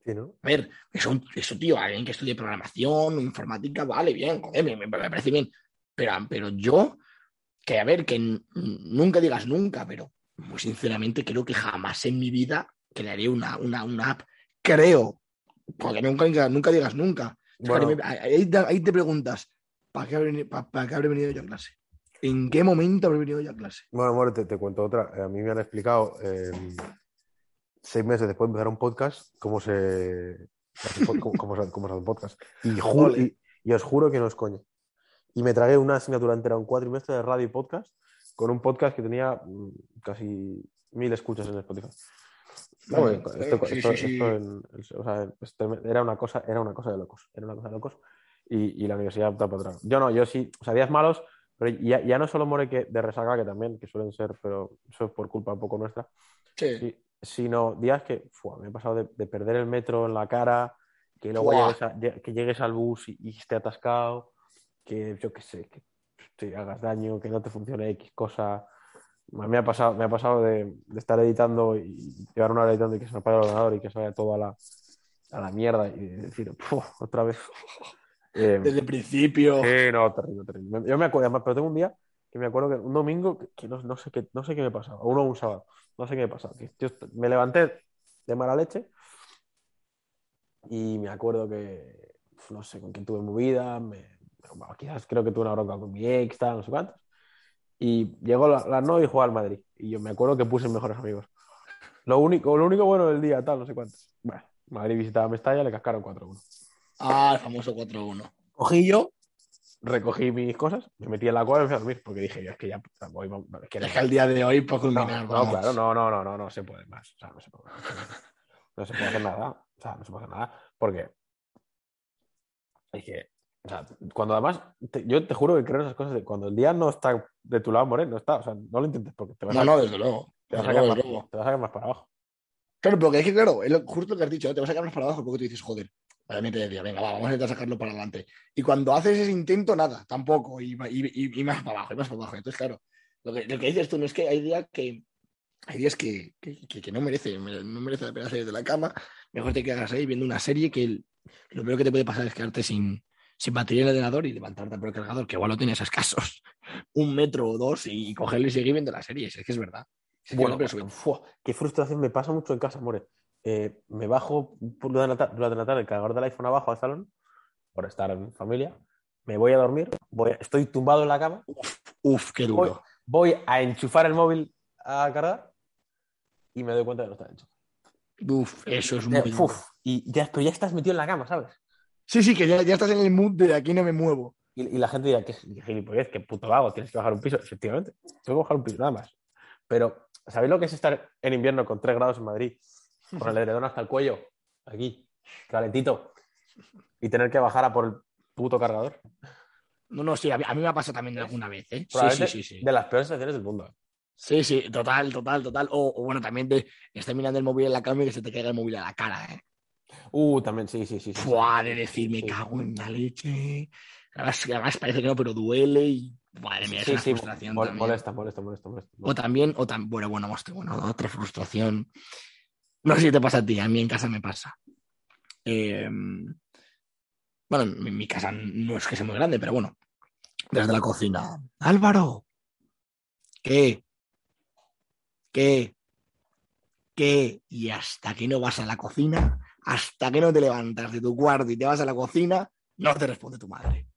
Sí, ¿no? A ver, eso, eso tío, alguien que estudie programación, informática, vale, bien, joder, me, me- me parece bien. Pero, pero yo, que a ver, que nunca digas nunca, pero muy sinceramente creo que jamás en mi vida crearé una, una, una app. Creo, porque nunca, digas- nunca digas nunca. Bueno. Ahí, ahí te- preguntas, ¿para qué, habré, para, para qué habré venido yo a clase? ¿En qué momento habré venido yo a clase? Bueno, bueno, te, te cuento otra. Eh, A mí me han explicado eh, seis meses después de empezar un podcast cómo se, cómo, cómo se, cómo se hace un podcast. Y, ju- Ole. y, y os juro que no es coña. Y me tragué una asignatura entera, un cuatrimestre de radio y podcast, con un podcast que tenía mm, casi mil escuchas en Spotify. Era una cosa, era una cosa de locos. Era una cosa de locos. Y, y la universidad está para atrás. Yo no, yo sí, o sea, días malos, pero ya, ya no solo more que de resaca, que también, que suelen ser, pero eso es por culpa un poco nuestra, Sí. sí, sino días que fua, me he pasado de, de perder el metro en la cara, que luego llegues, a- que llegues al bus y, y esté atascado, que yo qué sé, que te hagas daño, que no te funcione X cosa. Me ha pasado, me ha pasado de, de estar editando y llevar una hora editando y que se me apague el ordenador y que se vaya todo a la, a la mierda y decir, "Puf, otra vez. Eh, Desde el principio. Sí, no, terrible, terrible. Yo me acuerdo, además, pero tengo un día que me acuerdo que un domingo, que, que no, no sé qué, no sé qué me pasaba, o uno un sábado, no sé qué me que yo me levanté de mala leche y me acuerdo que, no sé, con quién tuve movida, me, bueno, quizás creo que tuve una bronca con mi ex, tal, no sé cuántos. Y llegó la, la no y jugó al Madrid. Y yo me acuerdo que puse mejores amigos. Lo único, lo único bueno del día, tal, no sé cuántos. Bueno, Madrid visitaba a Mestalla, le cascaron 4-1. Ah, el famoso 4-1. Cogí yo, recogí mis cosas, me metí en la cueva y me fui a dormir, porque dije, yo es que ya voy, es que al día de hoy, para no, culminar, no, vamos. claro, no, no, no, no, no se puede más. O sea, no se puede, no se puede hacer nada. O sea, no se puede hacer nada. Porque es que, o sea, cuando además, te- yo te juro que creo en esas cosas de cuando el día no está de tu lado, More, no está. O sea, no lo intentes porque te vas, No, a, no, desde luego. te vas luego, más, te vas a sacar más para abajo. Claro, pero que es que, claro, justo lo que has dicho, ¿no? te vas a sacar más para abajo porque tú dices, joder, obviamente decía, venga, va, vamos a intentar sacarlo para adelante. Y cuando haces ese intento, nada, tampoco, y, y- y- más para abajo, y más para abajo. Entonces, claro, lo que, lo que dices tú no es que hay días que hay días que, que, que- que no merece, no merece la pena salir de la cama, mejor te quedas ahí viendo una serie que el- lo peor que te puede pasar es quedarte sin, sin batería en el ordenador y levantarte por el cargador, que igual lo tienes a escasos, un metro o dos, y cogerlo y seguir viendo la serie, es que es verdad. Es Bueno, sube. fua, qué frustración me pasa mucho en casa, More. Eh, me bajo durante la, tarde el cargador del iPhone abajo al salón por estar en familia. Me voy a dormir, voy a- estoy tumbado en la cama, Uf, qué voy, duro. voy a enchufar el móvil a cargar y me doy cuenta de que no está hecho. Uf, eso es muy uf, y ya, pero ya estás metido en la cama, ¿sabes? Sí, sí, que ya, ya estás en el mood de aquí no me muevo. Y, y la gente dirá, qué qué gilipollez, qué puto vago, tienes que bajar un piso. Efectivamente, tengo que bajar un piso, nada más. Pero, ¿sabéis lo que es estar en invierno con 3 grados en Madrid? Con el edredón hasta el cuello, aquí, calentito, y tener que bajar a por el puto cargador. No, no, sí, a mí, a mí me ha pasado también alguna vez, ¿eh? Sí, sí, sí, sí. de las peores sensaciones del mundo. Sí, sí, total, total, total. O, o bueno, también de estar mirando el móvil en la cama y que se te caiga el móvil a la cara, ¿eh? Uh, también, sí, sí, sí. sí, de decir, me sí. cago en la leche. Además, además parece que no, pero duele y. Madre mía, es Sí, una frustración mol- molesta, molesta, molesta, molesta. O también, o tan, bueno, bueno, hostia, bueno, otra frustración. No sé si te pasa a ti, a mí en casa me pasa. Eh, bueno, en mi casa no es que sea muy grande, pero bueno, desde la cocina. Álvaro, ¿qué? ¿Qué? ¿Qué? Y hasta que no vas a la cocina, hasta que no te levantas de tu cuarto y te vas a la cocina, no te responde tu madre.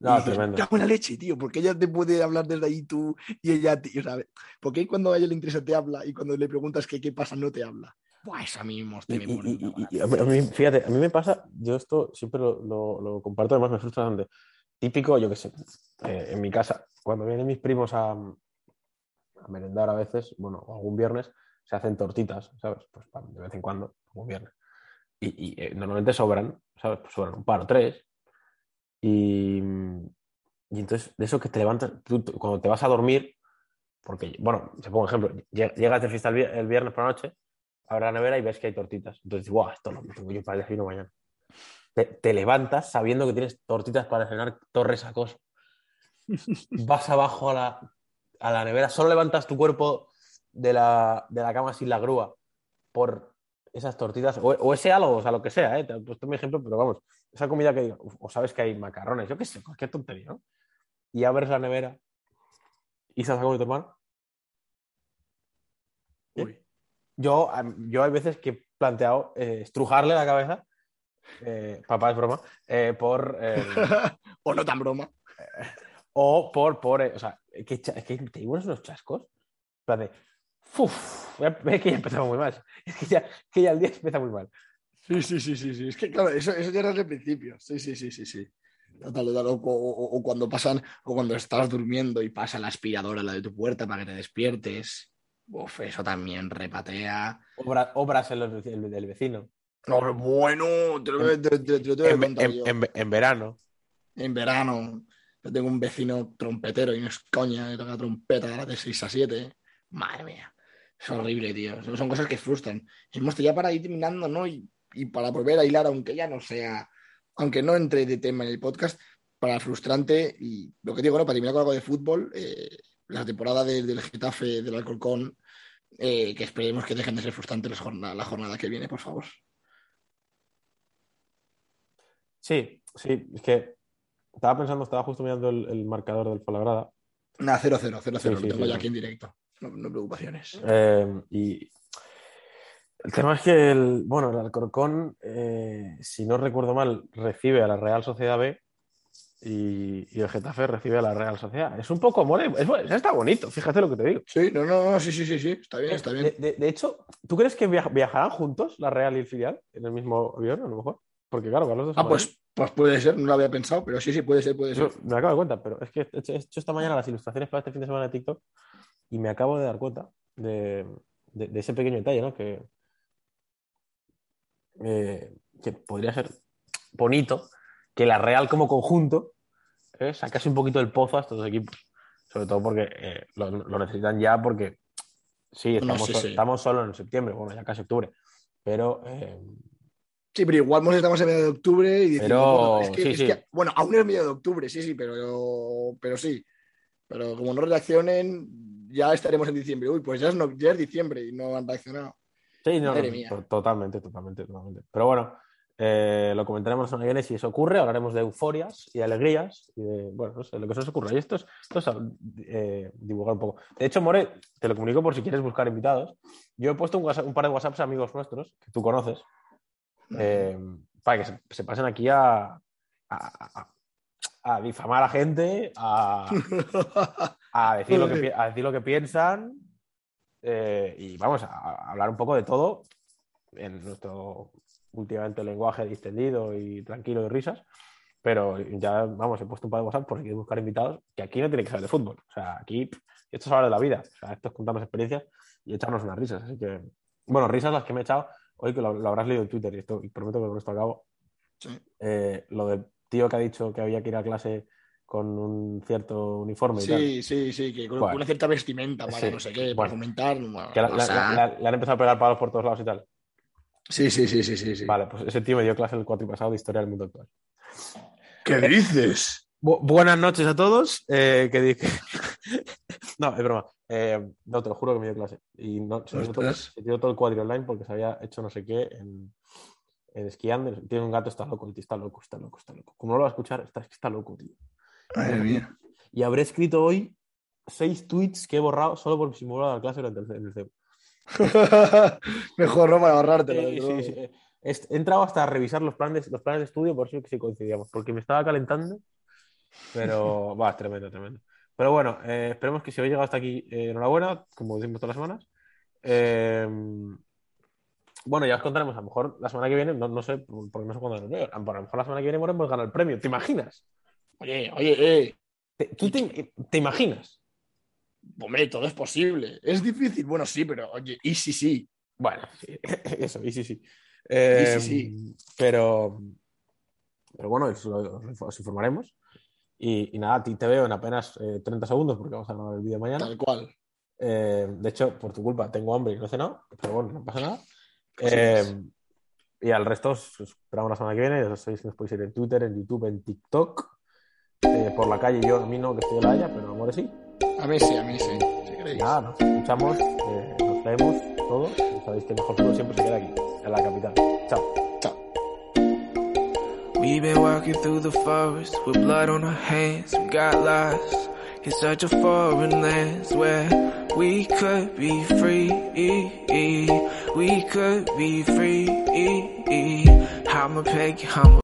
No, dices, tremendo. "Me cago en la leche, tío, porque ella te puede hablar desde ahí tú y ella, tío, ¿sabes? Porque cuando a ella le interesa te habla y cuando le preguntas que qué pasa no te habla. Buah, eso a mí me Y, y- y- a mí- a mí, fíjate, a mí me pasa, yo esto siempre lo, lo- lo comparto, además me frustra bastante. Típico, yo qué sé, eh, en mi casa, cuando vienen mis primos a, a merendar a veces, bueno, algún viernes, se hacen tortitas, ¿sabes? Pues de vez en cuando, algún viernes. Y, eh, normalmente sobran, ¿sabes? Pues sobran un par o tres. Y, y entonces, de eso que te levantas, tú- cuando te vas a dormir, porque, bueno, te pongo un ejemplo, lle- llegas de fiesta el viernes por la noche, abres la nevera y ves que hay tortitas. Entonces, guau, esto lo tengo yo para el desayuno mañana. Te, te levantas sabiendo que tienes tortitas para cenar torres acoso. Vas abajo a la, a la nevera, solo levantas tu cuerpo de la, de la cama sin la grúa por esas tortitas, o, o ese algo, o sea, lo que sea, ¿eh? te he puesto mi ejemplo, pero vamos, esa comida que, o sabes que hay macarrones, yo qué sé, cualquier tontería, ¿no? Y abres la nevera y se con tu hermano. Uy. Yo, yo hay veces que he planteado eh, estrujarle la cabeza, eh, papá es broma, eh, por, eh, o no tan broma. o por, por eh, o sea, que, es que te digo unos chascos, plan de, uf, es que ya empezamos muy mal, es que ya, que ya el día empieza muy mal. Sí, sí, sí, sí, sí. Es que, claro, eso, eso ya era desde el principio. Sí, sí, sí, sí, sí. Total, total. O, o- o cuando pasan, o cuando estás durmiendo y pasa la aspiradora a la de tu puerta para que te despiertes. Uf, eso también repatea. Obra- obras en los, el- del vecino. No, bueno, te lo, te- te- te lo En, contar en- yo. en- en verano. En verano, yo tengo un vecino trompetero y no es coña, que toca trompeta de 6 a 7. Madre mía, es horrible, tío. Son, cosas que frustran. Y hemos ya para ir terminando, ¿no? Y, y para volver a hilar, aunque ya no sea, aunque no entre de tema en el podcast, para frustrante y lo que digo, ¿no? Para terminar con algo de fútbol, eh, la temporada de- del Getafe, del Alcorcón, eh, que esperemos que dejen de ser frustrantes las jornada- la jornada que viene, por favor. Sí, sí, es que estaba pensando, estaba justo mirando el, el marcador del Falagrada Nada, 0-0, 0-0, Sí, lo sí, tengo sí, ya aquí en directo. No, no preocupaciones. eh, y el tema es que, el, bueno, el Alcorcón, eh, si no recuerdo mal, recibe a la Real Sociedad B y, y el Getafe recibe a la Real Sociedad. Es un poco mole, es, está bonito, fíjate lo que te digo. Sí, no, no, no, sí, sí, sí, sí, está bien, está bien. De, de- de hecho, ¿tú crees que viaj- viajarán juntos la Real y el filial en el mismo avión, a lo mejor? Porque claro, Carlos de Ah, San pues, pues puede ser, no lo había pensado, pero sí, sí, puede ser, puede ser. me acabo de cuenta, pero es que he hecho, he hecho esta mañana las ilustraciones para este fin de semana de TikTok y me acabo de dar cuenta de, de- de ese pequeño detalle, ¿no? Que, eh, que podría ser bonito que la Real como conjunto eh, sacase un poquito del pozo a estos dos equipos. Sobre todo porque eh, lo, lo necesitan ya porque sí, No, estamos, sí, so- sí. estamos solo en septiembre, bueno, ya casi octubre, pero eh, Sí, pero igual estamos en medio de octubre y decimos, Pero, bueno, es que, sí, es sí. que- bueno, aún es medio de octubre, sí, sí, pero, pero sí. Pero como no reaccionen, ya estaremos en diciembre. Uy, pues ya es, no- ya es diciembre y no han reaccionado. Sí, no, no, totalmente, totalmente, totalmente. Pero bueno, eh, lo comentaremos la semana que viene si eso ocurre. Hablaremos de euforias y alegrías y de, bueno, no sé, lo que se nos ocurra. Y esto es, esto es eh, divulgar un poco. De hecho, More, te lo comunico por si quieres buscar invitados. Yo he puesto un, WhatsApp- un par de WhatsApps a amigos nuestros que tú conoces eh, para que se, se pasen aquí a, a, a- a difamar a gente, a, a decir lo que, pi- a decir lo que piensan y vamos a hablar un poco de todo en nuestro últimamente lenguaje distendido y tranquilo de risas. Pero ya, vamos, he puesto un par de WhatsApp por si quieres buscar invitados, que aquí no tiene que saber de fútbol. O sea, aquí esto es hablar de la vida. O sea, esto es contarnos experiencias y echarnos unas risas. Así que, bueno, risas las que me he echado hoy, que lo, lo habrás leído en Twitter y, esto, y prometo que con esto acabo. Sí. Eh, lo del tío que ha dicho que había que ir a clase con un cierto uniforme y tal. Sí, sí, sí, que con Bueno. una cierta vestimenta para Sí. no sé qué, para Bueno. fomentar. bueno, Que la- o la- la- le han empezado a pegar palos por todos lados y tal. Sí, sí, sí, sí, sí, sí. Vale, pues ese tío me dio clase el cuatro pasado de historia del mundo actual. ¿Qué dices? Bu- buenas noches a todos. eh, que no, es broma. Eh, no, te lo juro que me dio clase. Y no, se, tiró todo, se todo el cuadri online porque se había hecho no sé qué en, en esquiando. Tiene un gato, está loco, el tío está loco, está loco, está loco. Como no lo va a escuchar, está, está loco, tío. Madre mía. Y habré escrito hoy seis tweets que he borrado solo por simular la clase durante el, el. Mejor no para ahorrártelo. Sí. He entrado hasta a revisar los planes, los planes de estudio por si coincidíamos, porque me estaba calentando, pero va, tremendo, tremendo. Pero bueno, eh, esperemos que si habéis llegado hasta aquí, eh, enhorabuena, como decimos todas las semanas. Eh, Bueno, ya os contaremos, a lo mejor la semana que viene, no, no sé, porque no sé cuándo nos veo, a lo mejor la semana que viene Moremos gana el premio, ¿te imaginas? Oye, oye, eh. ¿Te, ¿Tú te, te imaginas? Hombre, todo es posible. Es difícil, bueno, sí, pero oye, y sí, sí. Bueno, eso, y sí, sí. Eh, sí, sí. Pero, pero bueno, os, os- os informaremos. Y, y nada, a ti te veo en apenas eh, 30 segundos porque vamos a grabar el vídeo mañana. Tal cual. Eh, de hecho, por tu culpa, tengo hambre y no he cenado, pero bueno, no pasa nada. Eh, y al resto os os esperamos la semana que viene. Ya sabéis que nos podéis seguir en Twitter, en YouTube, en TikTok. Eh, por la calle, yo a mí no, que estoy en la Haya, pero amores sí. A mí sí, a mí sí. Si queréis. Nada, nos escuchamos, eh, nos leemos todo. Y sabéis que el mejor fútbol siempre se queda aquí, en la capital. Chao. Chao. We've been walking through the forest with blood on our hands. We got lost in such a foreign land where we could be free. We could be free. I'm a peg, I'm a